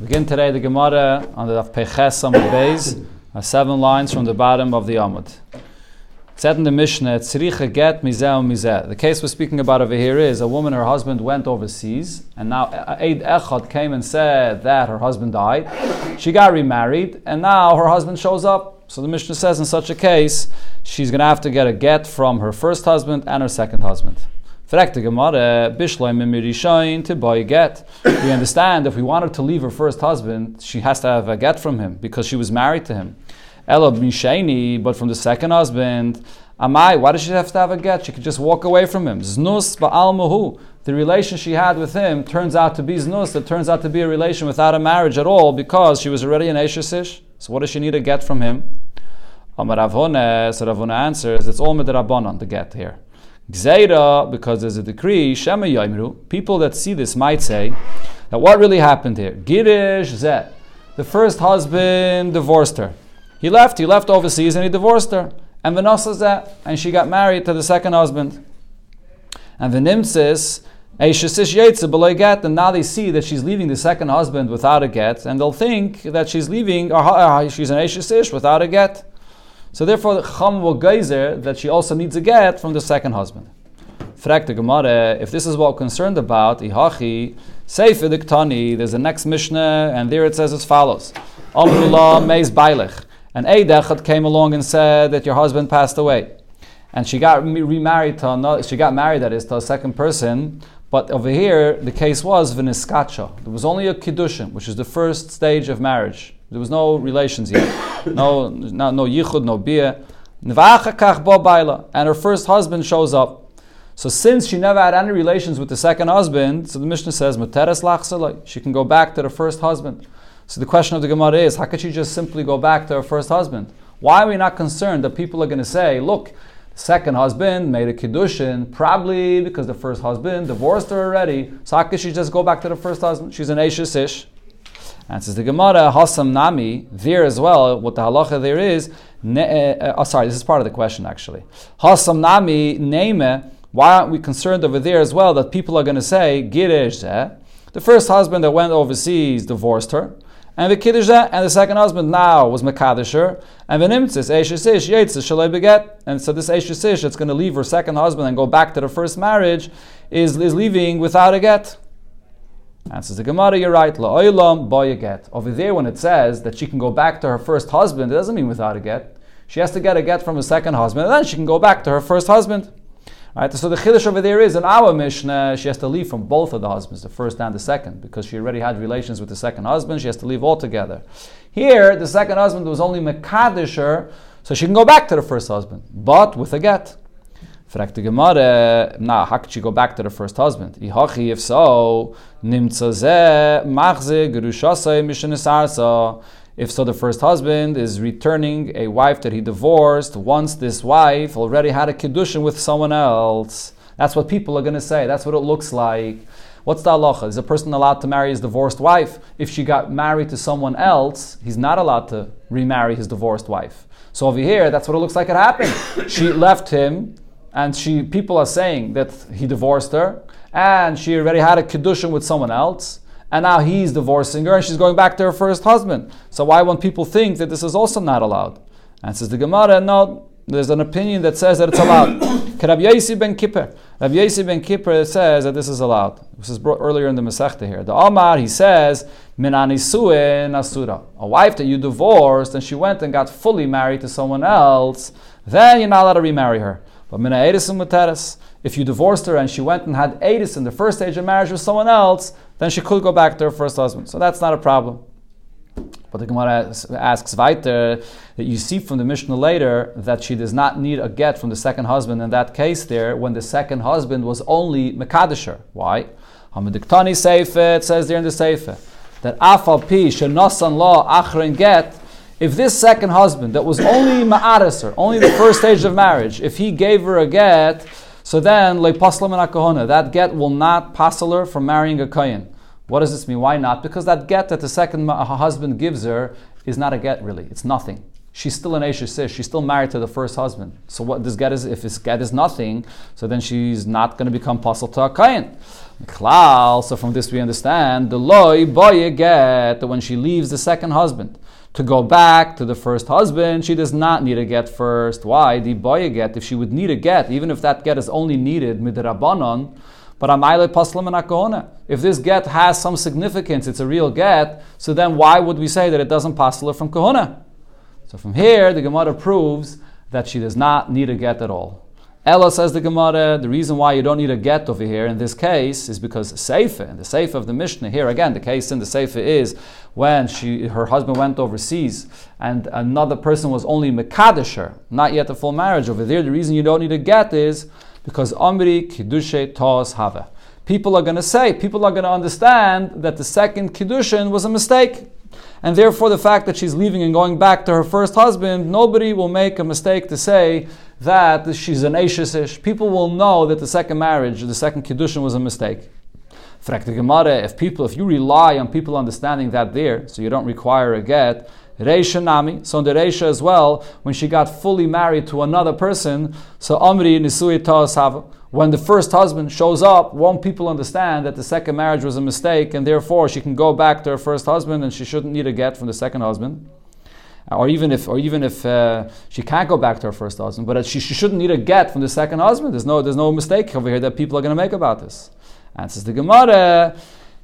Begin today the Gemara on the Peches Amud Beis, uh, seven lines from the bottom of the Amud. It said in the Mishnah, Tzricha get mizeh mizeh. The case we're speaking about over here is a woman, her husband went overseas, and now Eid Echad came and said that her husband died. She got remarried, and now her husband shows up. So the Mishnah says in such a case, she's going to have to get a get from her first husband and her second husband. Gemara, to buy get. We understand if we want her to leave her first husband, she has to have a get from him because she was married to him. Ela Mishaini, but from the second husband, Amai, why does she have to have a get? She could just walk away from him. Znus ba'al muhu. The relation she had with him turns out to be znus. It turns out to be a relation without a marriage at all because she was already an Eshesish. So what does she need a get from him? Amar Ravone, so answers, it's all midrabanon, the get here. Gzeira, because there's a decree, Shema Yoimru, people that see this might say that what really happened here? Girish Zet. The first husband divorced her. He left, he left overseas and he divorced her. And Vanessa Zet, and she got married to the second husband. And the Nimtzis, get, and now they see that she's leaving the second husband without a get, and they'll think that she's leaving, or she's an Eishesish without a get. So therefore, the Chacham will geyser that she also needs a get from the second husband. The if this is what we're concerned about, ihachi, Sefer Diktani, there's the next Mishnah, and there it says as follows. Amrullah meis bailech. And came along and said that your husband passed away. And she got remarried to another, she got married, that is, to a second person. But over here, the case was viniskacha. There was only a kiddushin, which is the first stage of marriage. There was no relations yet. no, no, no yichud, no bia. And her first husband shows up. So since she never had any relations with the second husband, so the Mishnah says, she can go back to the first husband. So the question of the Gemara is, how could she just simply go back to her first husband? Why are we not concerned that people are going to say, look, second husband made a kiddushin, probably because the first husband divorced her already. So how could she just go back to the first husband? She's an Ashish ish. And says the Gemara, Hasam Nami, there as well, what the halacha there is, ne, uh, uh, oh, sorry, this is part of the question actually. Hasam Nami, name, why aren't we concerned over there as well that people are going to say, Girish eh? The first husband that went overseas divorced her. And the kiddush eh? and the second husband now was Makadisher, and the nimtzis Eishisish Yetzis Shalei Beget. And so this Eishisish that's going to leave her second husband and go back to the first marriage is, is leaving without a get. Answers the Gemara, you're right. La'olam boy a get. Over there, when it says that she can go back to her first husband, it doesn't mean without a get. She has to get a get from a second husband, and then she can go back to her first husband. Right? So the chiddush over there is in our Mishnah, she has to leave from both of the husbands, the first and the second, because she already had relations with the second husband. She has to leave altogether. Here, the second husband was only mekadisher, so she can go back to the first husband, but with a get. Fragt the Gemara, how could she go back to the first husband? Ihachi, if so, nimtza ze machze gerushasai mishanisarsa. If so, the first husband is returning a wife that he divorced once this wife already had a kiddushin with someone else. That's what people are going to say. That's what it looks like. What's the halacha? Is a person allowed to marry his divorced wife? If she got married to someone else, he's not allowed to remarry his divorced wife. So over here, that's what it looks like it happened. she left him and she people are saying that he divorced her, and she already had a kedushin with someone else, and now he's divorcing her, and she's going back to her first husband. So why won't people think that this is also not allowed? And says the Gemara, no, there's an opinion that says that it's allowed. Rabbi Yossi ben Kippur. Rabbi Yossi ben Kippur says that this is allowed. This is brought earlier in the Masechta here. The Amar, he says, Minanisue nasura. A wife that you divorced and she went and got fully married to someone else, then you're not allowed to remarry her. But mina muteres. If you divorced her and she went and had edis in the first stage of marriage with someone else, then she could go back to her first husband. So that's not a problem. But the Gemara asks weiter that you see from the Mishnah later that she does not need a get from the second husband in that case there when the second husband was only Mekadisher. Why? Hamidiktani Seife, it says there in the Seife that Afal Pi Shenosan Law Achrin Get if this second husband that was only ma'ariser, only the first stage of marriage, if he gave her a get, so then that get will not passel her from marrying a kohen. What does this mean? Why not? Because that get that the second uh, husband gives her is not a get really. It's nothing. she's still an Ashes Ish. She's still married to the first husband. So what this get is if this get is nothing, so then she's not going to become puzzle to a kain. So from this we understand the loy boy get that when she leaves the second husband to go back to the first husband, she does not need a get first. Why? The boy get, if she would need a get, even if that get is only needed midrabanon, but amayle paslam and If this get has some significance, it's a real get, so then why would we say that it doesn't pasla from kahuna? So from here, the Gemara proves that she does not need a get at all. Ella says the Gemara, the reason why you don't need a get over here in this case is because Seifa, the Seifa of the Mishnah, here again, the case in the Seifa is when she, her husband went overseas and another person was only Mekadisher, not yet a full marriage. Over there, the reason you don't need a get is because Amri Kiddushe Tos Hava. People are going to say, people are going to understand that the second Kiddushin was a mistake. And therefore, the fact that she's leaving and going back to her first husband, nobody will make a mistake to say that she's an Ashish. People will know that the second marriage, the second Kiddushin was a mistake. If people, if you rely on people understanding that there, so you don't require a get, Reisha Nami, so in the Reisha as well, when she got fully married to another person, so Amri Nisui Ta'asava, when the first husband shows up, won't people understand that the second marriage was a mistake and therefore she can go back to her first husband and she shouldn't need a get from the second husband? Or even if, or even if uh, she can't go back to her first husband, but she, she shouldn't need a get from the second husband. There's no, there's no mistake over here that people are going to make about this. And says the Gemara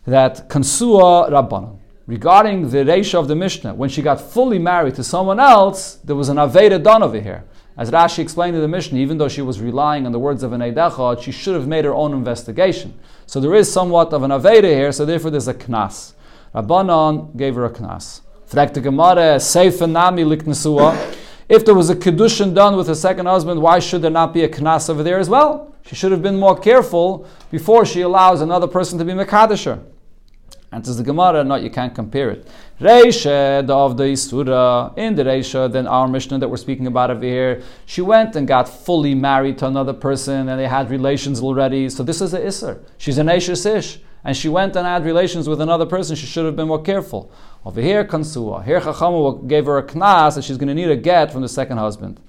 that Kansua Rabbanon. Regarding the Reisha of the Mishnah, when she got fully married to someone else, there was an Aveda done over here. As Rashi explained in the Mishnah, even though she was relying on the words of an Eidechot, she should have made her own investigation. So there is somewhat of an Aveda here, so therefore there's a Knas. Rabbanon gave her a Knas. If there was a Kedushin done with a second husband, why should there not be a Knas over there as well? She should have been more careful before she allows another person to be Mekadisher. And says the Gemara, no, you can't compare it. Reisha, of the Isura, in the Reisha, then our Mishnah that we're speaking about over here, she went and got fully married to another person and they had relations already. So this is a Isser. She's an Ashish Ish. And she went and had relations with another person, she should have been more careful. Over here, Kansua. Here, Chachama gave her a knas that she's going to need a get from the second husband.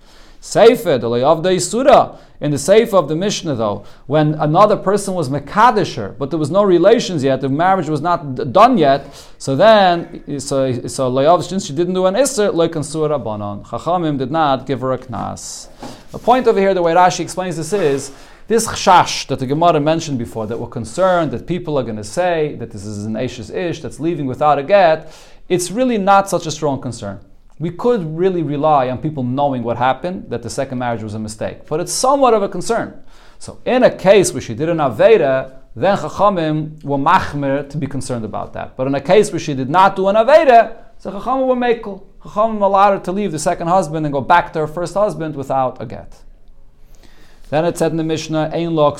Seifa, the of the Isura, in the Seifa of the Mishnah, though, when another person was Mekadisher, but there was no relations yet, the marriage was not d- done yet, so then, so, so Layav, since she didn't do an Isser, Loikansur Rabbanon. Chachamim did not give her a Knas. The point over here, the way Rashi explains this is, this chash that the Gemara mentioned before, that we're concerned that people are going to say that this is an Ashes Ish that's leaving without a get, it's really not such a strong concern we could really rely on people knowing what happened, that the second marriage was a mistake. But it's somewhat of a concern. So in a case where she did an Aveda, then Chachamim were machmir to be concerned about that. But in a case where she did not do an Aveda, so Chachamim were mekel. Chachamim allowed her to leave the second husband and go back to her first husband without a get. Then it said in the Mishnah, Ein lo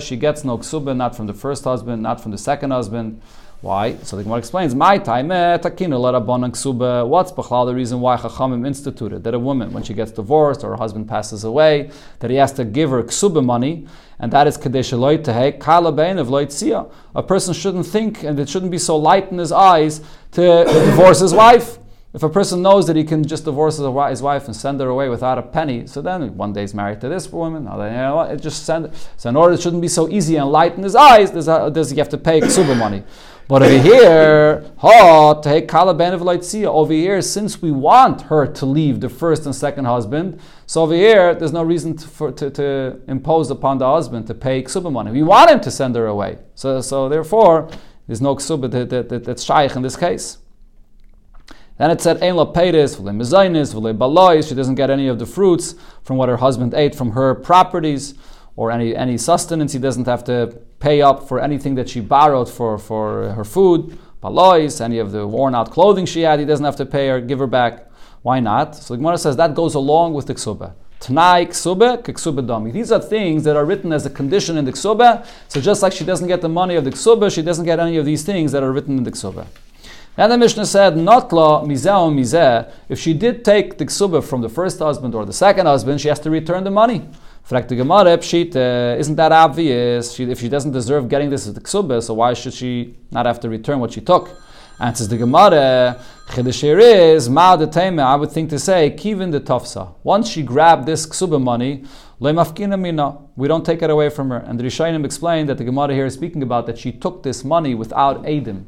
she gets no ksube, not from the first husband, not from the second husband. Why? So the Gemara explains, My time eh, takina ksuba. What's the reason why Chachamim instituted that a woman, when she gets divorced or her husband passes away, that he has to give her ksuba money, and that is kadesh loitehe kala of loitzia. A person shouldn't think, and it shouldn't be so light in his eyes to divorce his wife. If a person knows that he can just divorce his wife and send her away without a penny, so then one day he's married to this woman, you know, it just send. So in order it shouldn't be so easy and light in his eyes, there's, a, there's you have to pay ksuba money. But over here, ha, take kalaban of Over here, since we want her to leave the first and second husband, so over here, there's no reason to, for, to, to impose upon the husband to pay ksuba money. We want him to send her away. So, so therefore, there's no ksuba that, that, that, that's shaykh in this case. Then it said, Ein la peiris, v'le mezainis, v'le balois. She doesn't get any of the fruits from what her husband ate from her properties or any, any sustenance. He doesn't have to pay up for anything that she borrowed for, for her food, palois, any of the worn out clothing she had, he doesn't have to pay her, give her back. Why not? So the Gemara says that goes along with the ksuba. Tanai ksuba, ksuba dami. These are things that are written as a condition in the ksuba. So just like she doesn't get the money of the ksuba, she doesn't get any of these things that are written in the ksuba. And the Mishnah said, not la mizeh. If she did take the ksuba from the first husband or the second husband, she has to return the money. Fragt the Gemara, uh, isn't that obvious? She, if she doesn't deserve getting this ksuba, so why should she not have to return what she took? Answers the Gemara, Chidashir is, Ma I would think to say, Kivin de Tafsa. Once she grabbed this ksuba money, we don't take it away from her. And the Rishayim explained that the Gemara here is speaking about that she took this money without Adim.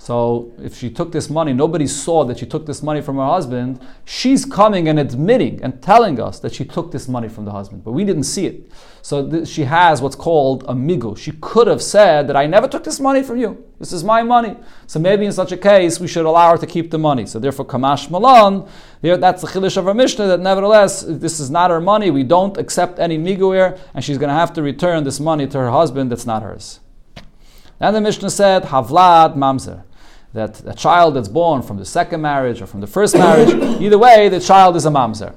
So if she took this money, nobody saw that she took this money from her husband. She's coming and admitting and telling us that she took this money from the husband, but we didn't see it. So th- she has what's called a migu. She could have said that I never took this money from you. This is my money. So maybe in such a case we should allow her to keep the money. So therefore, kamash malan, that's the chiddush of our mishnah. That nevertheless, this is not her money. We don't accept any migu here, and she's going to have to return this money to her husband. That's not hers. Then the Mishnah said, Havlad Mamzer that a child that's born from the second marriage or from the first marriage, either way, the child is a mamzer.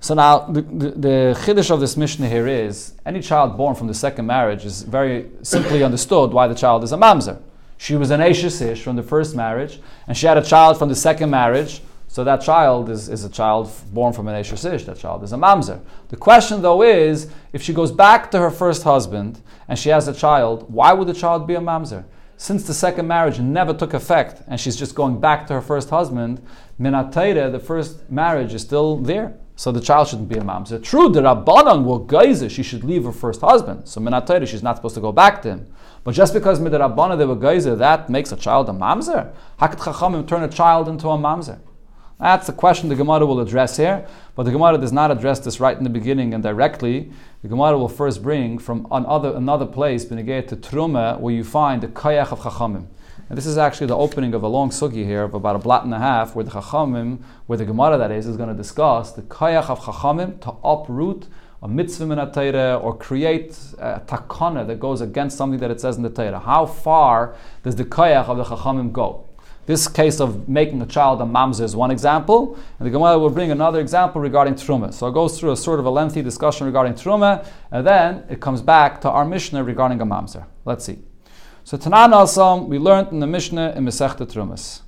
So now, the, the, the chiddush of this Mishnah here is any child born from the second marriage is very simply understood why the child is a mamzer. She was an Ish from the first marriage, and she had a child from the second marriage, so that child is, is a child born from an Ish That child is a mamzer. The question, though, is if she goes back to her first husband and she has a child, why would the child be a mamzer? Since the second marriage never took effect and she's just going back to her first husband, Minatayre, the first marriage, is still there. So the child shouldn't be a mamzer. True, the Rabbanan were geyser, she should leave her first husband. So Minatayre, she's not supposed to go back to him. But just because the Rabbanan they were geyser, that makes a child a mamzer? How could Chachamim turn a child into a mamzer? That's the question the Gemara will address here, but the Gemara does not address this right in the beginning and directly. The Gemara will first bring from another, another place, Benegay to Truma, where you find the Kayach of Chachamim. And this is actually the opening of a long sugi here of about a blot and a half, where the Chachamim, where the Gemara that is, is going to discuss the Kayach of Chachamim to uproot a mitzvah in a Torah or create a takana that goes against something that it says in the Torah. How far does the Kayach of the Chachamim go? This case of making a child a mamzer is one example, and the Gemara will bring another example regarding truma. So it goes through a sort of a lengthy discussion regarding truma, and then it comes back to our Mishnah regarding a mamzer. Let's see. So Tanan Asam, we learned in the Mishnah in Masechta Trumas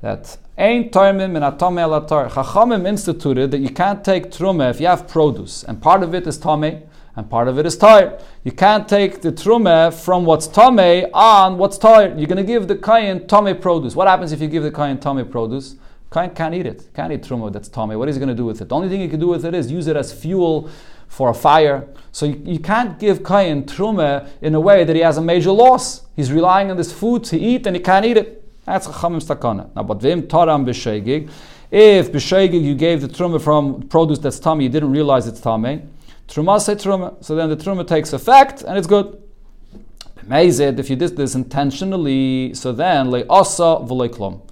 that Ein Tarmim in Atome Alatar. Chachamim instituted that you can't take truma if you have produce, and part of it is Tame, and part of it is tired. You can't take the trume from what's tame on what's tired. You're going to give the kain tame produce. What happens if you give the kain tame produce? Kain can't eat it. Can't eat truma that's tame. What is he going to do with it? The only thing he can do with it is use it as fuel for a fire. So you, you can't give kain trume in a way that he has a major loss. He's relying on this food to eat and he can't eat it. That's chachamim stakana. Now, but vim taram b'sheigig. If b'sheigig you gave the truma from produce that's tummy, you didn't realize it's tame. Truma say truma. So then the truma takes effect and it's good. Amazing. If you did this intentionally, so then le'asa v'leiklum.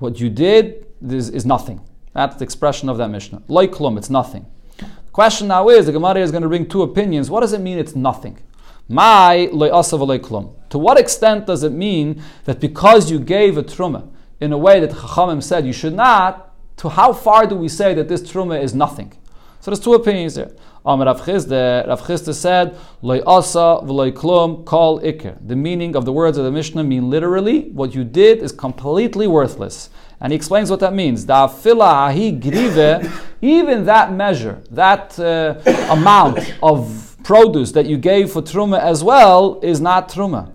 What you did is, is nothing. That's the expression of that Mishnah. Leiklum, it's nothing. The question now is, the Gemara is going to bring two opinions. What does it mean it's nothing? My le'asa v'leiklum. To what extent does it mean that because you gave a truma in a way that Chachamim said you should not, to how far do we say that this truma is nothing? So there's two opinions there. Amar Rav Chisda said, Loi asa v'loi klum kol ikir. The meaning of the words of the Mishnah mean literally, what you did is completely worthless. And he explains what that means. Da ahi grive, even that measure, that uh, amount of produce that you gave for truma as well is not truma.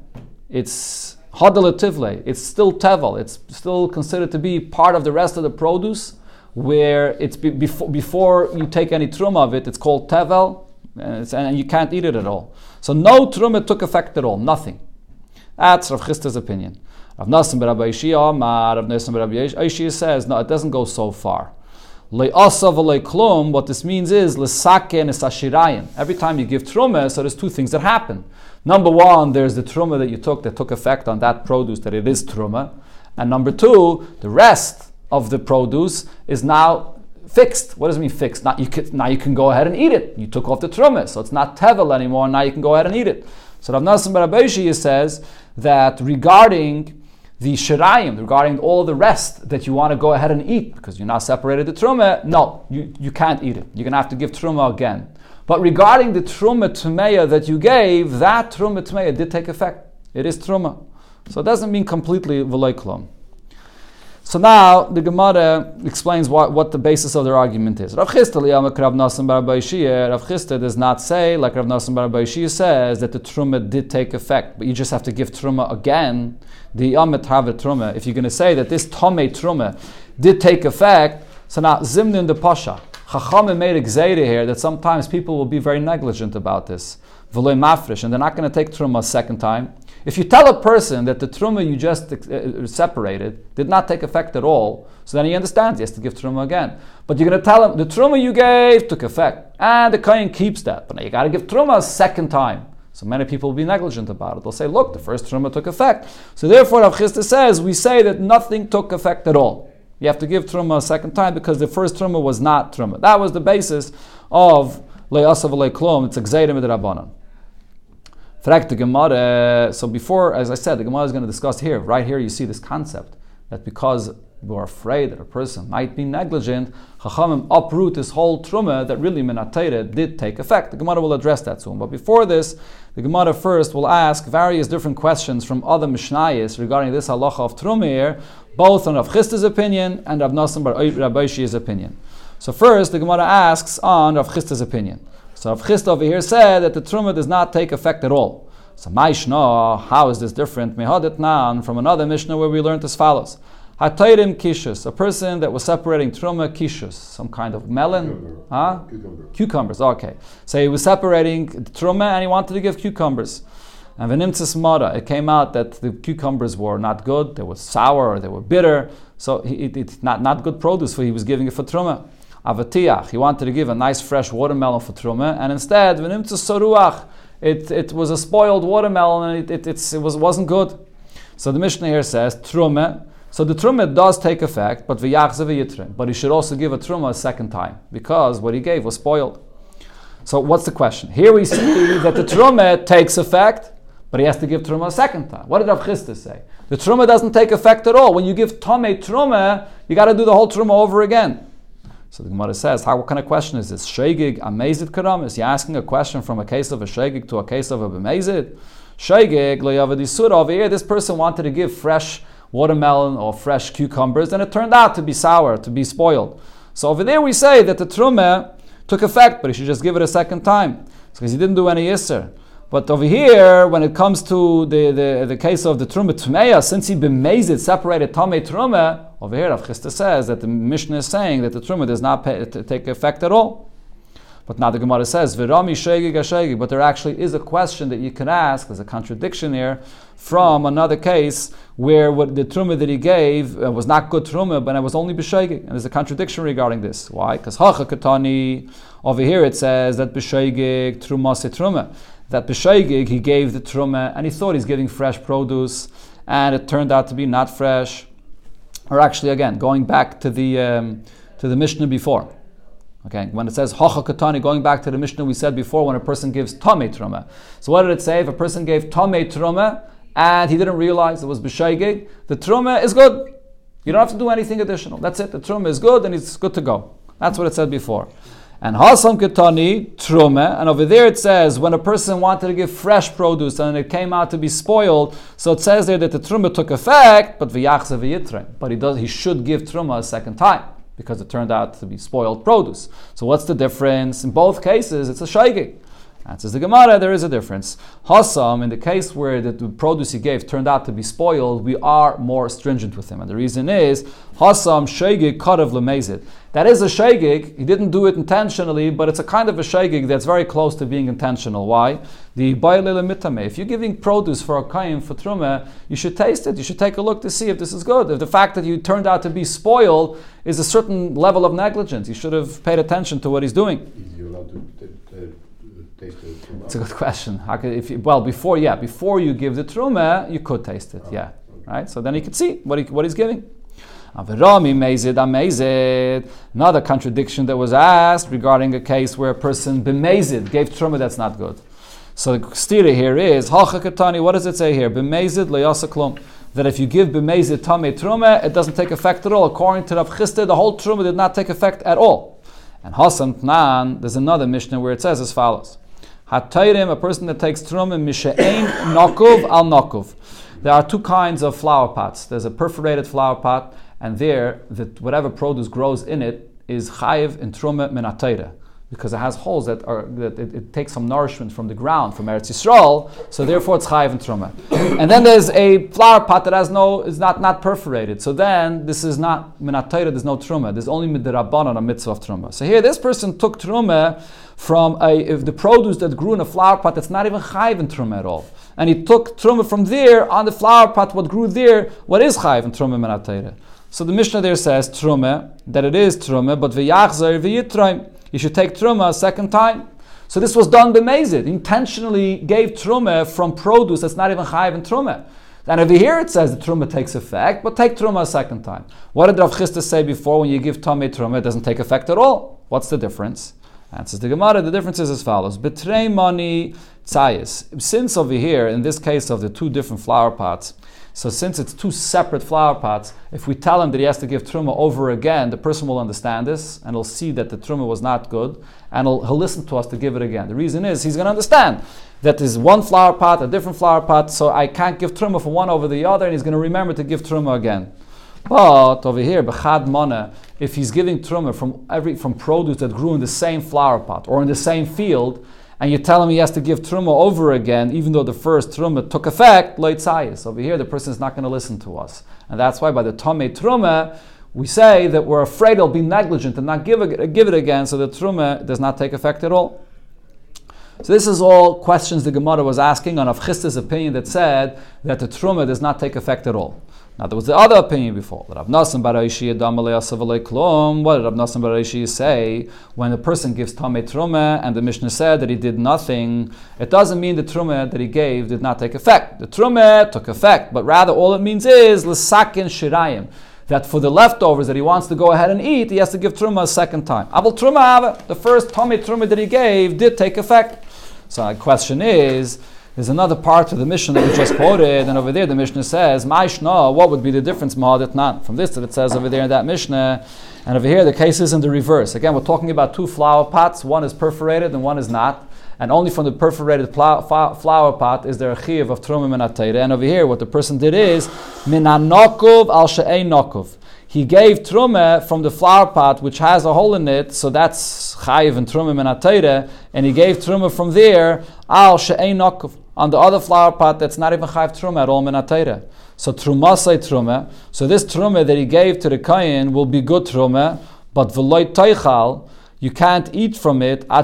It's hadalativle. It's still tevel. It's still considered to be part of the rest of the produce where it's be, before, before you take any truma of it, it's called tevel, and, and, you can't eat it at all. So no truma took effect at all, nothing. That's Rav Chisda's opinion. Rav Nassim Rabbi Yishia, Rav Nassim Rabbi Yishia says, no, it doesn't go so far. What this means is Every time you give truma, so there's two things that happen. Number one, there's the truma that you took that took effect on that produce that it is truma, and number two, the rest of the produce is now fixed. What does it mean fixed? Now you can, now you can go ahead and eat it. You took off the truma, so it's not tevel anymore. Now you can go ahead and eat it. So Rav Nassim Barabeshi says that regarding the shirayim, regarding all the rest that you want to go ahead and eat because you're not separated the truma, no, you, you can't eat it. You're going to have to give truma again. But regarding the truma tumeya that you gave, that truma tumeya did take effect. It is truma. So it doesn't mean completely v'leiklum. So now the Gemara explains what, what the basis of their argument is. Rav Chisda does not say, like Rav Nasan Bar says, that the Truma did take effect, but you just have to give Truma again, the Yamet Havet Truma. If you're going to say that this Tome Truma did take effect, so now Zimnin the Pasha. Chachamim made a gzeira here that sometimes people will be very negligent about this. V'loy mafresh, and they're not going to take Truma a second time. If you tell a person that the truma you just uh, separated did not take effect at all, so then he understands he has to give truma again. But you're going to tell him the truma you gave took effect, and the kohen keeps that. But now you got to give truma a second time. So many people will be negligent about it. They'll say, look, the first truma took effect. So therefore, Rav Chisda says, we say that nothing took effect at all. You have to give truma a second time because the first truma was not truma. That was the basis of le'asav le'klom. It's a gzeirim rabbanon. The Gemara. Uh, so before, as I said, the Gemara is going to discuss here. Right here, you see this concept that because we're afraid that a person might be negligent, Chachamim uproot this whole truma that really Menatayre did take effect. The Gemara will address that soon. But before this, the Gemara first will ask various different questions from other Mishnayos regarding this halacha of truma both on Rav Chisda's opinion and Rav Nassim Bar Rabbi opinion. So first, the Gemara asks on Rav Chisda's opinion. So Rav Chisda over here said that the truma does not take effect at all. So Maishna, how is this different? Mehadet nan from another Mishnah where we learned as follows. Hatayrim kishus, a person that was separating truma kishus, some kind of melon, Cucumber. huh? Cucumber. Cucumbers. Okay, so he was separating truma and he wanted to give cucumbers. And v'nimtzis mara, it came out that the cucumbers were not good, they were sour, or they were bitter, so he, it, it's not, not good produce, For he was giving it for truma. Avatiach, he wanted to give a nice fresh watermelon for truma, and instead, v'nimtzis soruach, it, it was a spoiled watermelon and it, it, it was, wasn't good. So the Mishnah here says, truma, so the truma does take effect, but but he should also give a truma a second time, because what he gave was spoiled. So what's the question? Here we see that the truma takes effect, but he has to give truma a second time. What did Rav Chisda say? The truma doesn't take effect at all. When you give tome truma, you got to do the whole truma over again. So the Gemara says, how, what kind of question is this? Shegig amazed karam? Is he asking a question from a case of a shegig to a case of a bemazed? Shegig loyavadisura. Over here, this person wanted to give fresh watermelon or fresh cucumbers, and it turned out to be sour, to be spoiled. So over there, we say that the truma took effect, but he should just give it a second time because he didn't do any yisr. But over here, when it comes to the, the, the case of the Truma Tmeya, since he bemazed, separated Tame Truma, over here Rav Chisda says that the Mishnah is saying that the Truma does not pay, take effect at all. But now the Gemara says, Virami Shegig Ashegig, but there actually is a question that you can ask, there's a contradiction here, from another case where what the Truma that he gave uh, was not good Truma, but it was only B'Shegig. And there's a contradiction regarding this. Why? Because Hacha Katani, over here it says that B'Shegig Truma Truma that B'Shaygig, he gave the Truma and he thought he's giving fresh produce and it turned out to be not fresh. Or actually, again, going back to the, um, to the Mishnah before. Okay, when it says Katani, going back to the Mishnah we said before, when a person gives Tame Truma. So what did it say? If a person gave Tame Truma and he didn't realize it was B'Shaygig, the Truma is good. You don't have to do anything additional. That's it. The Truma is good and it's good to go. That's what it said before. And Hasam Ketani, Trume, and over there it says when a person wanted to give fresh produce and it came out to be spoiled, so it says there that the Trume took effect, but V'yachze V'yitre. But he does he should give Truma a second time because it turned out to be spoiled produce. So what's the difference? In both cases, it's a shaygig. Answers the Gemara, there is a difference. Hassam, in the case where the, the, produce he gave turned out to be spoiled, we are more stringent with him. And the reason is, Hassam shegig karav lemezid. That is a shegig, he didn't do it intentionally, but it's a kind of a shegig that's very close to being intentional. Why? The mitame. If you're giving produce for a kaim, for truma, you should taste it. You should take a look to see if this is good. If the fact that you turned out to be spoiled is a certain level of negligence, you should have paid attention to what he's doing. Taste the truma? It's a good question. How could, if you, well, before yeah, before you give the truma, you could taste it. Yeah, right. So then you could see what he, what he's giving. Avirami mezid amazid. Another contradiction that was asked regarding a case where a person bemazid gave truma that's not good. So the stira here is halcha What does it say here? Leyasaklum. That if you give bemazid tame truma, it doesn't take effect at all. According to Rav Chisda, the whole truma did not take effect at all. And Hasan Tnan, there's another Mishnah where it says as follows. Hatayrim, a person that takes truma mishe'ein nakuv al nakuv. There are two kinds of flower pots. There's a perforated flower pot, and there, the, whatever produce grows in it is chayiv in truma minatayra because it has holes that are that it, it, takes some nourishment from the ground from Eretz Yisrael, so therefore it's chayiv and truma. And then there's a flower pot that has no is not not perforated. So then this is not minatayra. There's no truma. There's only midrabanan a mitzvah of truma. So here this person took truma from a if the produce that grew in a flower pot that's not even chayiv and truma at all. And he took truma from there on the flower pot. What grew there? What is chayiv and truma minatayra? So the Mishnah there says truma that it is truma, but v'yachzer v'yitraim you should take truma a second time. So this was done b'mezid. Intentionally gave truma from produce that's not even chayiv in truma. And over here it says the truma takes effect, but take truma a second time. What did Rav Chisda say before? When you give tummy truma, it doesn't take effect at all. What's the difference? Answers the Gemara. The difference is as follows: Betray money tzayis. Since over here, in this case of the two different flower pots, so since it's two separate flower pots, if we tell him that he has to give truma over again, the person will understand this and he'll see that the truma was not good, and he'll, he'll listen to us to give it again. The reason is he's going to understand that there's one flower pot, a different flower pot, so I can't give truma from one over the other, and he's going to remember to give truma again. But over here, bechad mana, if he's giving truma from every from produce that grew in the same flower pot or in the same field, and you tell him he has to give truma over again, even though the first truma took effect, loitzayis. Over here, the person is not going to listen to us. And that's why by the tome truma, we say that we're afraid he'll be negligent and not give it, give it again, so the truma does not take effect at all. So this is all questions the Gemara was asking on Rav Chisda's opinion that said that the truma does not take effect at all. Now there was the other opinion before. That Rav Nassim Bar Klum. What did Rav Nassim Bar say when a person gives Tamei Truma and the Mishnah said that he did nothing? It doesn't mean the Truma that he gave did not take effect. The Truma took effect, but rather all it means is L'sakin Shirayim that for the leftovers that he wants to go ahead and eat, he has to give truma a second time. Abel truma, the first tummy truma that he gave did take effect. So the question is, there's another part of the Mishnah that we just quoted, and over there the Mishnah says, Maishna, what would be the difference, Ma'adet not? From this that it says over there in that Mishnah, and over here the case is in the reverse. Again, we're talking about two flower pots, one is perforated and one is not. And only from the perforated flower pot is there a chiv of trumim and And over here, what the person did is, minanokov al she'ein nokov he gave truma from the flower pot which has a hole in it, so that's chayiv and truma and and he gave truma from there al she'ein on the other flower pot that's not even chayv truma at all minatayra. So truma say truma. So this truma that he gave to the kain will be good truma, but v'loy teichal, you can't eat from it. You're gonna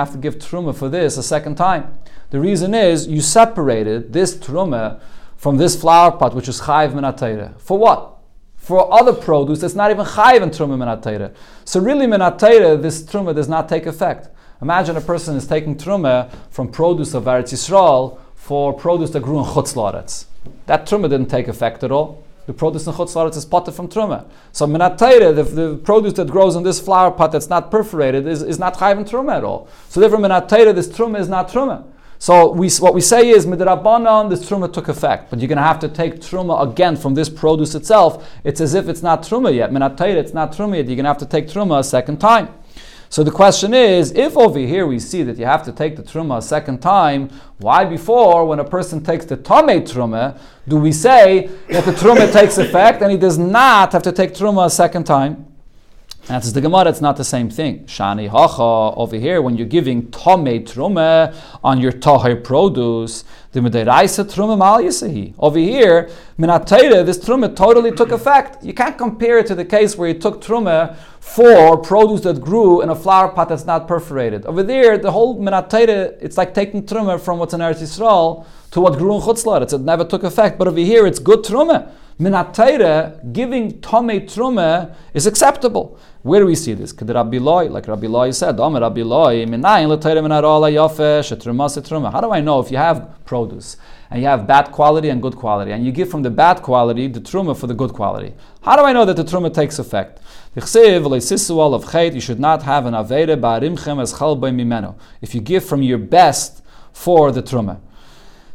have to give truma for this a second time. The reason is you separated this truma from this flower pot, which is chayv minatayra. For what? For other produce that's not even chayv in truma minatayra. So really minatayra, this truma does not take effect. Imagine a person is taking truma from produce of Eretz Yisrael for produce that grew in Chutz Laretz. That truma didn't take effect at all. The produce in Chutz Laretz is potted from truma. So minatayra, the, the produce that grows in this flower pot that's not perforated, is, is not chayv in truma at all. So therefore minatayra, this truma is not truma. So we, what we say is midrabanan, this truma took effect, but you're going to have to take truma again from this produce itself. It's as if it's not truma yet. Minatayr, it's not truma yet. You're going to have to take truma a second time. So the question is, if over here we see that you have to take the truma a second time, why before, when a person takes the tame truma, do we say that the truma takes effect and he does not have to take truma a second time? Answers the Gemara, it's not the same thing. Shani hacha, over here, when you're giving tome trume on your tahir produce, the mederaisa trume mal yisahi. Over here, minatayre, this trume totally took effect. You can't compare it to the case where you took trume for produce that grew in a flower pot that's not perforated. Over there, the whole minatayre, it's like taking trume from what's in Eretz Yisrael to what grew in Chutzlar. It never took effect. But over here, it's good trume. Minatayre, giving tome trume is acceptable. Where do we see this? Like Rabbi Loi said, Omer Rabbi Loi, How do I know if you have produce and you have bad quality and good quality, and you give from the bad quality the truma for the good quality? How do I know that the truma takes effect? You should not have an avere as If you give from your best for the truma.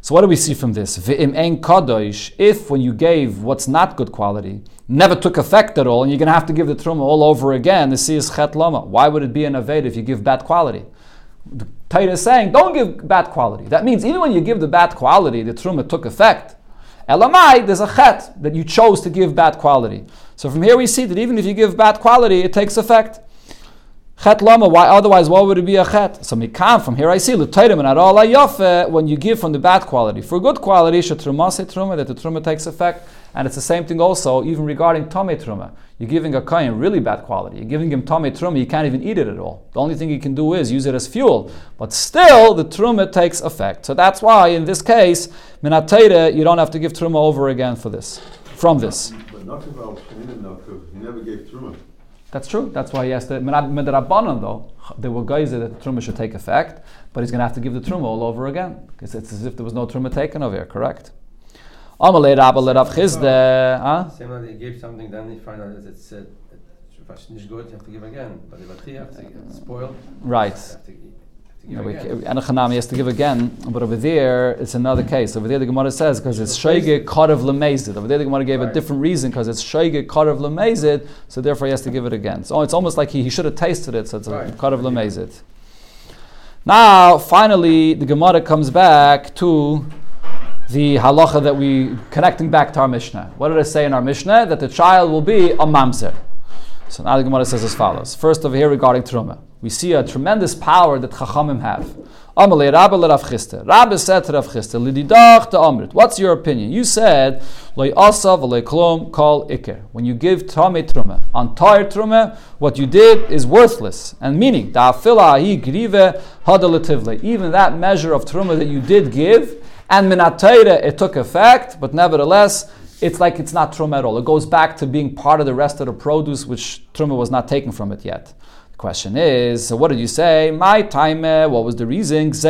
So what do we see from this? If when you gave what's not good quality, never took effect at all, and you're going to have to give the truma all over again, the is chet lama. Why would it be an aved if you give bad quality? The Torah is saying, don't give bad quality. That means even when you give the bad quality, the truma took effect. Elamai, there's a chet that you chose to give bad quality. So from here we see that even if you give bad quality, it takes effect. Chet lama, why otherwise why would it be a chet? So mikam, from here I see, l'tayrim and all yafe, when you give from the bad quality. For good quality, shetruma truma, that the truma takes effect. And it's the same thing also, even regarding tame truma. You're giving a kohen really bad quality. You're giving him tame truma, he can't even eat it at all. The only thing he can do is use it as fuel. But still, the truma takes effect. So that's why, in this case, minatayre, you don't have to give truma over again for this, from this. But Shemina Nakav, he never gave Truma. That's true. That's why he has to. Midrabanan though, there were guys that the truma should take effect, but he's going to have to give the truma all over again because it's as if there was no truma taken over here. Correct. Amalei Rabba let Rav Chisda. Huh? Same way you give something, then you find out that it's uh, it's not good, you have to give again. But if it's spoiled, Right. You have to, you have to we. Enochanami has to give again, but over there it's another case. Over there the Gemara says because it's Shege Karev Lemezid. Over there the Gemara gave a different reason because it's Shege Karev Lemezid, so therefore he has to give it again. So it's almost like he, he should have tasted it, so it's a Right. Karev Lemezid. Now, finally, the Gemara comes back to the halacha that we connecting back to our Mishnah. What did I say in our Mishnah? That the child will be a mamzer. So now the Gemara says as follows. First over here regarding Truma. We see a tremendous power that Chachamim have. Amalei Rabbi Rav Chisda. Rabbi said to Rav Chisda, Lididach Amrit. What's your opinion? You said, Loi asav loi klom kol iker. When you give Tame Truma, on Tair Truma, what you did is worthless. And meaning, Da'afila hi grive hadalativle. Even that measure of Truma that you did give, and minatayre it took effect, but nevertheless, it's like it's not truma at all. It goes back to being part of the rest of the produce, which truma was not taken from it yet. Question is, so what did you say? My time, eh, what was the reason? This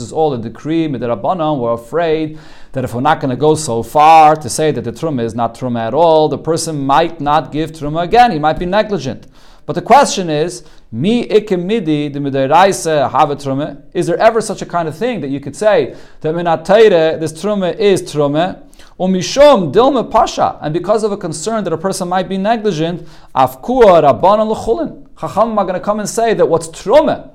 is all a decree. We're afraid that if we're not going to go so far to say that the truma is not truma at all, the person might not give truma again. He might be negligent. But the question is, mi ikemidi the midiraisa have a truma. Is there ever such a kind of thing that you could say that minatayre this truma is truma? Umishum dilma pasha, and because of a concern that a person might be negligent, afkua rabbanan l'chulin. Chacham are going to come and say that what's truma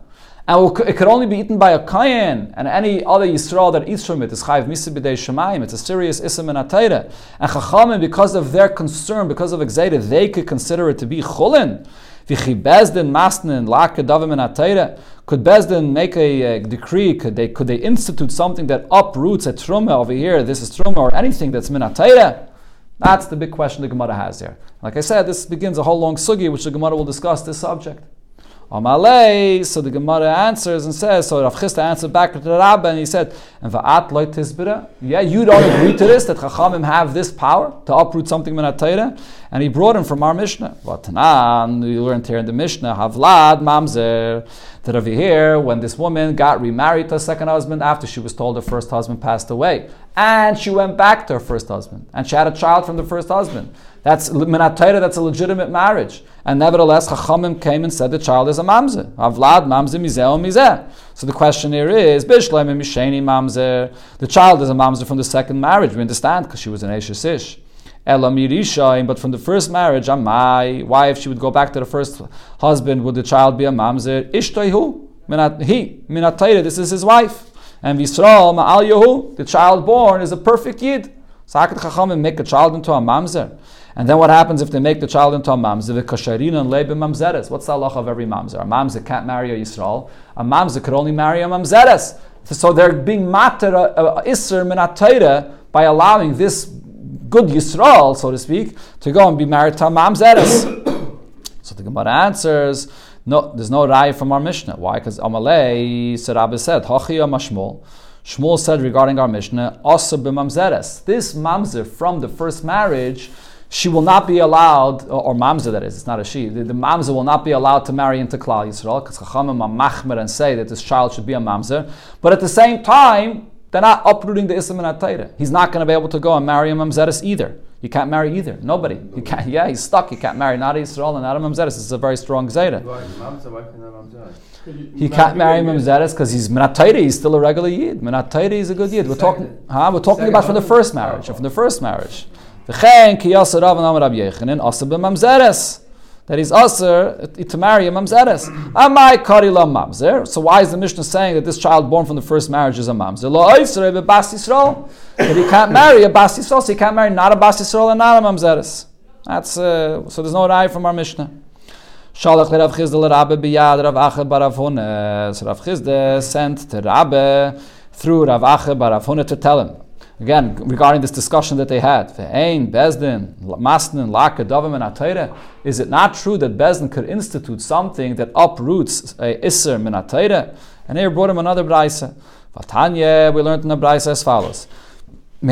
and it could only be eaten by a kayan and any other Yisrael that eats from it is chayv misa b'dei shemayim. It's a serious ism in atayra. And chachamim, because of their concern, because of exeda, they could consider it to be chulin. V'chi bezdin masnin la'kedavim in atayra. Could Bezdin make a, uh, decree? Could they could they institute something that uproots a truma over here? This is truma or anything that's minatayra? That's the big question the Gemara has here. Like I said, this begins a whole long sugi, which the Gemara will discuss this subject. Amalei, so the Gemara answers and says, so Rav Chisda answered back to the Rabbi and he said, and va'at loy tisbira, yeah, you don't agree to this, that Chachamim have this power to uproot something min atayra? And he brought him from our Mishnah. Vatanan, we learned here in the Mishnah, Havlad mamzer, that over here, when this woman got remarried to a second husband after she was told her first husband passed away, and she went back to her first husband, and she had a child from the first husband. That's minatayra, that's a legitimate marriage. And nevertheless, Chachamim came and said the child is a mamzer. Avlad mamzer mizeh mizeh. So the question here is, Bishleim misheni mamzer. The child is a mamzer from the second marriage. We understand because she was an Eshes Ish. Ela mirishaim, but from the first marriage, Amai. Why, if she would go back to the first husband, would the child be a mamzer? Minat, he. Minatayra, this is his wife. And Visral, Ma'al Yehu, the child born is a perfect yid. So how could Chachamim make a child into a mamzer? And then what happens if they make the child into a mamzer? V'kasharina and lebe mamzeres. What's the halacha of every mamzer? A mamzer can't marry a Yisrael. A mamzer could only marry a mamzeres. So they're being mater a, a isser minatayra by allowing this good Yisrael, so to speak, to go and be married to a mamzeres. so the Gemara answers, no, there's no raya from our Mishnah. Why? Because Amalei, said Rabbi said, Hachi Mashmol. Shmuel said regarding our Mishnah, Asa b'mamzeres. This mamzer from the first marriage, she will not be allowed, or, or mamzer that is, it's not a she, the, the mamzer will not be allowed to marry into Klal Yisrael, because Chachamim are machmer and say that this child should be a mamzer. But at the same time, they're not uprooting the Islam and Atayra. He's not going to be able to go and marry a mamzeres either. You can't marry either. Nobody. You can't, yeah, he's stuck. You can't marry not a Yisrael and not a mamzeres. It's a very strong zayda. Why? Mamzer, why can't I mamzer? He can't marry Mamzeres because he's Minatayri, he's still a regular Yid. Minatayri is a good Yid. We're talking, huh? We're talking about from the first marriage, from the first marriage. That he's usher to marry a mamzeres. Amai kari la mamzer. So why is the Mishnah saying that this child born from the first marriage is a mamzer? Lo oisre bas Yisrael. That he can't marry a bas Yisrael, so he can't marry not a bas Yisrael and not a mamzeres. That's uh, so. There's no rai from our Mishnah. Shalach Rav Chisda Rabbe biyad Rav Acha barav Hunes. Rav Chisda sent to Rabbe through Rav Acha barav Hunes to tell him. Again, regarding this discussion that they had, Ve'ein, Bezdin, Masnin, Laka, Dovim, and Atayre, is it not true that Bezdin could institute something that uproots a Isser min Atayre? And here brought him another Braisa. Vatanya, we learned in the Braisa as follows. From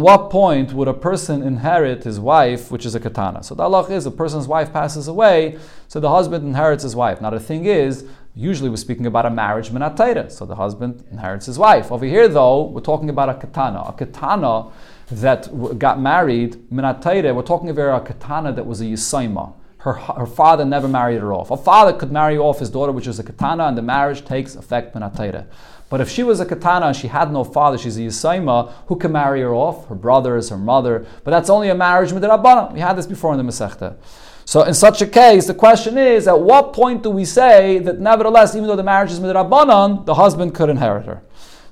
what point would a person inherit his wife, which is a katana? So the halach is a person's wife passes away, so the husband inherits his wife. Now the thing is, usually we're speaking about a marriage minatayra, so the husband inherits his wife. Over here, though, we're talking about a katana, a katana that got married minatayra. We're talking about a katana that was a yisaima. Her, her father never married her off. A father could marry off his daughter, which is a katana, and the marriage takes effect minatayra. But if she was a katana and she had no father, she's a yisaima, who can marry her off? Her brothers, her mother. But that's only a marriage midrabana. We had this before in the Masechta. So in such a case, the question is, at what point do we say that nevertheless, even though the marriage is midrabanan, the husband could inherit her?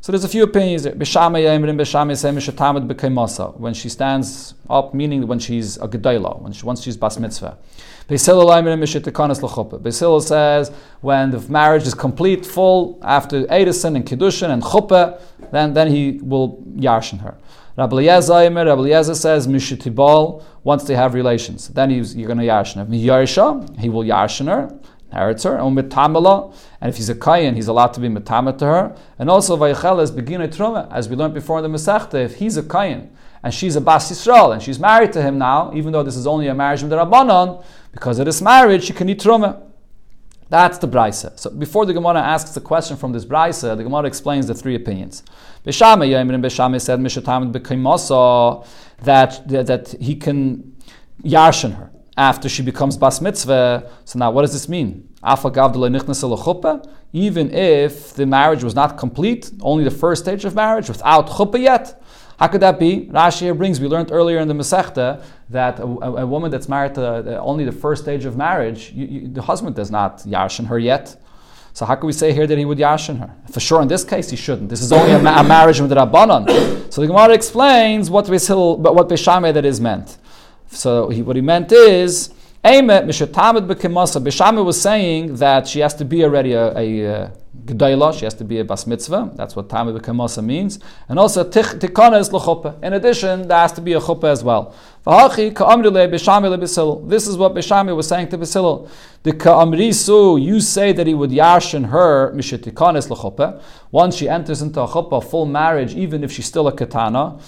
So there's a few opinions. When she stands up, meaning when she's a gedayla, when she, once she's bas mitzvah. Beis Hillel says when the marriage is complete, full, after Edison and Kiddushin and Chuppah, then, then he will yarshin her. Rabbi Eliezer, says Mishitibal once they have relations. Then he's, you're going to yarshin. Miyarsha, he will yarshin her, inherits her. And if he's a kayan, he's allowed to be mitama to her. And also vayicheles begin truma, as we learned before in the Masechta, if he's a kayan and she's a bas Yisrael and she's married to him now, even though this is only a marriage with the rabbanon, because of this marriage she can eat truma. That's the brisa. So before the Gemara asks the question from this brisa, the Gemara explains the three opinions. Beshame Yaimin and Beshame said Mishatamid Bekimasa that that he can yarshin her after she becomes bas mitzvah. So now, what does this mean? Even if the marriage was not complete, only the first stage of marriage, without chuppah yet. How could that be? Rashi brings, we learned earlier in the Masechta that a, a, woman that's married to uh, only the first stage of marriage, you, you, the husband does not yarshin her yet. So how can we say here that he would yashin her? For sure, in this case, he shouldn't. This is only a, a marriage with the Rabbanon. So the Gemara explains what Bishil, what Beshame that is meant. So he, what he meant is, Bishame was saying that she has to be already a, a, a Gedayla, she has to be a bas mitzvah. That's what Tamid B'Kamasa means. And also Tikana is l'chuppah. In addition, there has to be a chuppah as well. This is what Bishami was saying to Beis Hillel. The Ka'amrisu, you say that he would yashin her mishitikanis l'chuppah. Once she enters into a chuppah, full marriage, even if she's still a katana.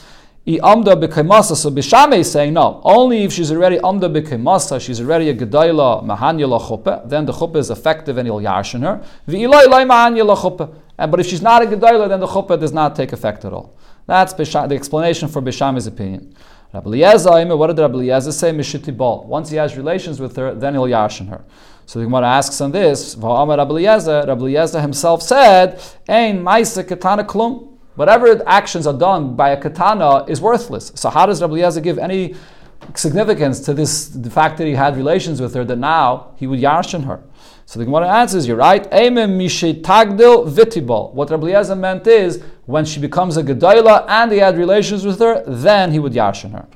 I amda b'kemasa. So Bishame is saying no. Only if she's already amda b'kemasa, she's already a gedayla mahanya la then the chuppah is effective and he'll yarshin her. V'ilay lay mahanya la And but if she's not a gedayla, then the chuppah does not take effect at all. That's Bisham, the explanation for Bishame's opinion. Rabbi Eliezer, what did Rabbi Eliezer say? Mishitibal. Once he has relations with her, then he'll yarshin her. So the Gemara asks on this, Rabbi Eliezer, Rabbi Eliezer himself said, Ein maisa katana klum. Whatever actions are done by a katana is worthless. So how does Rabbi Eliezer give any significance to this, the fact that he had relations with her, that now he would yarshin her? So the Gemara answers, you're right. vitibal. What Rabbi Eliezer meant is, when she becomes a gedayla and he had relations with her, then he would yarshin her.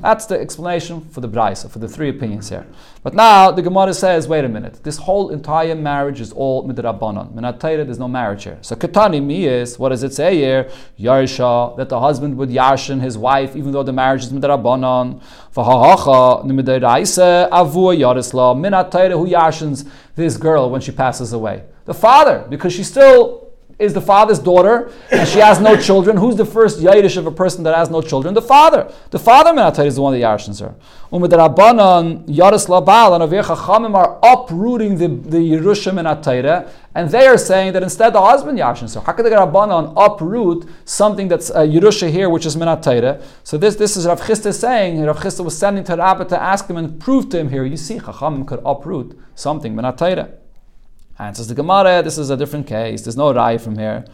That's the explanation for the Braisa, for the three opinions here. But now the Gemara says, wait a minute, this whole entire marriage is all midrabanon. Minatayra, there's no marriage here. So Katani mi is, what does it say here? Yarsha, that the husband would yarshin his wife, even though the marriage is midrabanon. Vahahacha, nimidayraisa, avua yarisla, minatayra, who yarshins this girl when she passes away? The father, because she's still is the father's daughter and she has no children. Who's the first Yiddish of a person that has no children? The father. The father Menatayr is the one that Yarshins her. Umid Yaris Labal, and Avir are uprooting the, the Yerushim Menatayr, and they are saying that instead the husband Yarshins her. How could the Rabbanon uproot something that's a Yerusha here, which is Menatayr? So this, this is Rav Chisda saying, Rav Chisda was sending to Rabbi to ask him and prove to him here, you see, Chachamim could uproot something Menatayr. Answers the Gemara, this is a different case. There's no rai from here.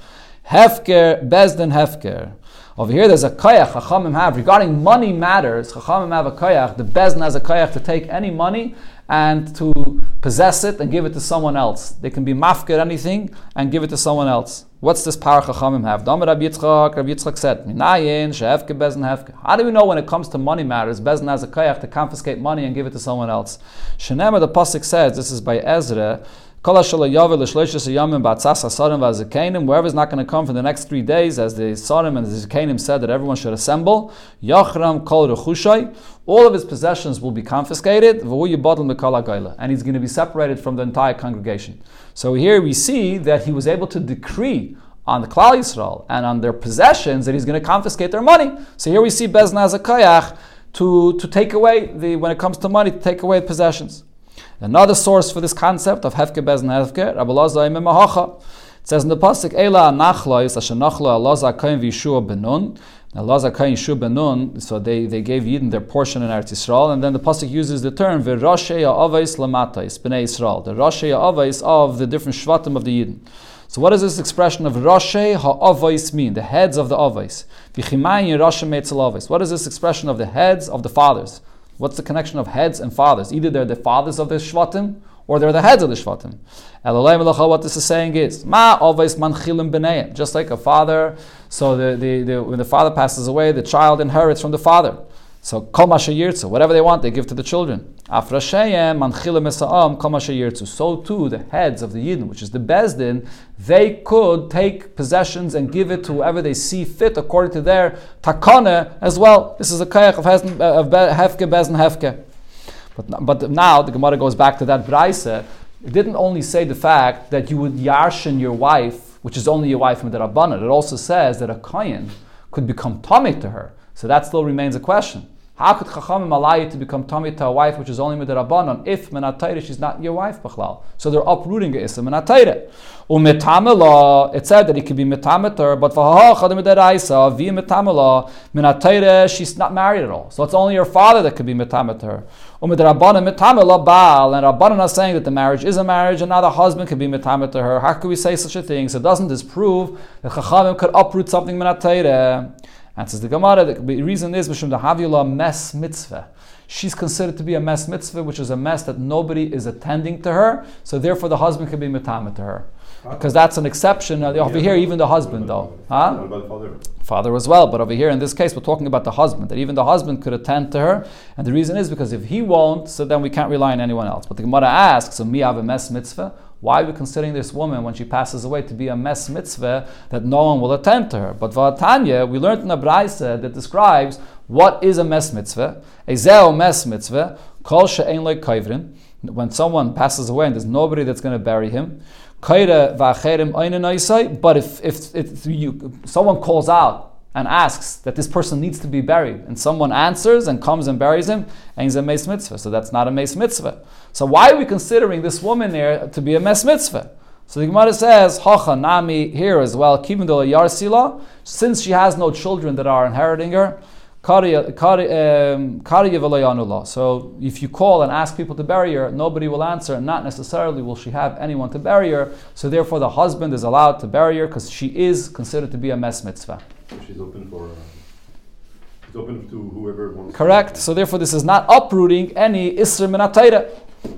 Hefker, Bezdin Hefker. Over here, there's a koyach Chachamim have regarding money matters. Chachamim have a koyach. The Bezdin has a koyach to take any money and to possess it and give it to someone else. They can be mafkir anything and give it to someone else. What's this power Chachamim have? Damar Rabbi Yitzchak, Rabbi Yitzchak said, Minayin, Shehefke, Bezdin, Hefke. How do we know when it comes to money matters, Bezdin has a koyach to confiscate money and give it to someone else? Shenemar, the Pasuk says, this is by Ezra, Whoever is not going to come for the next three days, as the Sarim and the Zikanim said that everyone should assemble, Yachram Kol all of his possessions will be confiscated, and he's going to be separated from the entire congregation. So here we see that he was able to decree on the Klal Yisrael and on their possessions that he's going to confiscate their money. So here we see Bezna as to, to take away the when it comes to money to take away possessions. Another source for this concept of Hefke Bez and Hefke, Rabbi Lazar Mahacha. It says in the pasuk, "Ela nachlois asher nachlo Elazar Kain v'Yeshua benun." Elazar Kain Yeshua benun. So they, they gave Yidden their portion in Eretz Yisrael, and then the pasuk uses the term v'Roshei Avais Lamatais Bnei Yisrael, the Roshei Avais of the different shvatim of the Yidden. So what does this expression of Roshei Ha'avais mean? The heads of the Avais. V'chimayin Roshei Meitzel Avais. What is this expression of the heads of the fathers? What's the connection of heads and fathers? Either they're the fathers of the Shvatim or they're the heads of the Shvatim. What this is saying is, Ma always manchilim b'nei. Just like a father, so the, the, the, when the father passes away, the child inherits from the father. So kol yirtzu, whatever they want, they give to the children. Afrashayem manchilim esa'am kol yirtzu. So too, the heads of the Yidden, which is the Bezdin, they could take possessions and give it to whoever they see fit according to their takana as well. This is a kayach of, uh, of hefke, Bezdin, hefke. But, but now the Gemara goes back to that braise. It didn't only say the fact that you would yarshin your wife, which is only your wife from the Rabbanah. It also says that a kohen could become tummy to her. So that still remains a question. How could Chachamim allow you to become tummy to a wife which is only midrabanan if menatayre she's not your wife b'chlal? So they're uprooting the ism menatayre. Umetamela, it said that it could be metameter, but v'ha'achad midaraisa via metamela menatayre she's not married at all. So it's only her father that could be metameter. Umedrabanan metamela baal, and Rabbanan are saying that the marriage is a marriage, and now the husband could be metameter her. How could we say such a thing? So it doesn't this prove that Chachamim could uproot something menatayre? Answers the Gemara, the reason is Mishum the Havila mes mitzvah. She's considered to be a mes mitzvah, which is a mess that nobody is attending to her, so therefore the husband can be mitama to her. Because that's an exception. Uh, over here, even the husband, though. Huh? Father? father as well. But over here, in this case, we're talking about the husband, that even the husband could attend to her. And the reason is because if he won't, so then we can't rely on anyone else. But the Gemara asks, so mi have a mes mitzvah? Why are we considering this woman when she passes away to be a mes mitzvah that no one will attend to her? But Vatanya, we learned in a brayse that describes what is a mes mitzvah. A zeo mes mitzvah, kol she'en like kaivrin. When someone passes away and there's nobody that's going to bury him. But if, if, if you, someone calls out and asks that this person needs to be buried, and someone answers and comes and buries him, and he's a mes mitzvah. So that's not a mes mitzvah. So why are we considering this woman here to be a mes mitzvah? So the Gemara says, Hacha Nami here as well, Kibindol Yarsila, since she has no children that are inheriting her, um, so if you call and ask people to bury her, nobody will answer, and not necessarily will she have anyone to bury her. So therefore, the husband is allowed to bury her because she is considered to be a mes mitzvah. She's open for. Uh, she's open to whoever wants. Correct. So therefore, this is not uprooting any isra minatayra.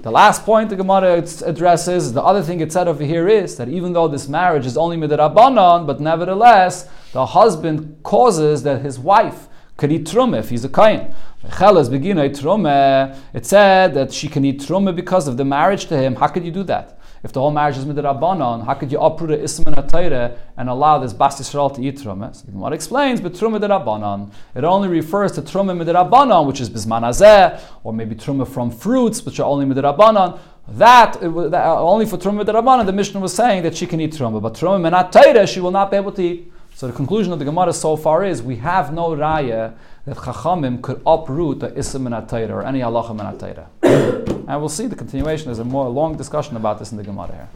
The last point the Gemara addresses, the other thing it said over here is that even though this marriage is only midrabanan, but nevertheless the husband causes that his wife could eat truma if he's a kain. It said that she can eat truma because of the marriage to him. How could you do that? If the whole marriage is midrabanan, how could you uproot a isman atayre and allow this bas Yisrael to eat truma? So what explains, but truma midrabanan. It only refers to truma midrabanan, which is bisman azeh, or maybe truma from fruits, which are only midrabanan. That, that only for truma midrabanan, the Mishnah was saying that she can eat truma, but truma and menatayre she will not be able to eat. So the conclusion of the Gemara so far is we have no raya that Chachamim could uproot the Ism and or any halacha and and we'll see the continuation. There's a more long discussion about this in the Gemara here.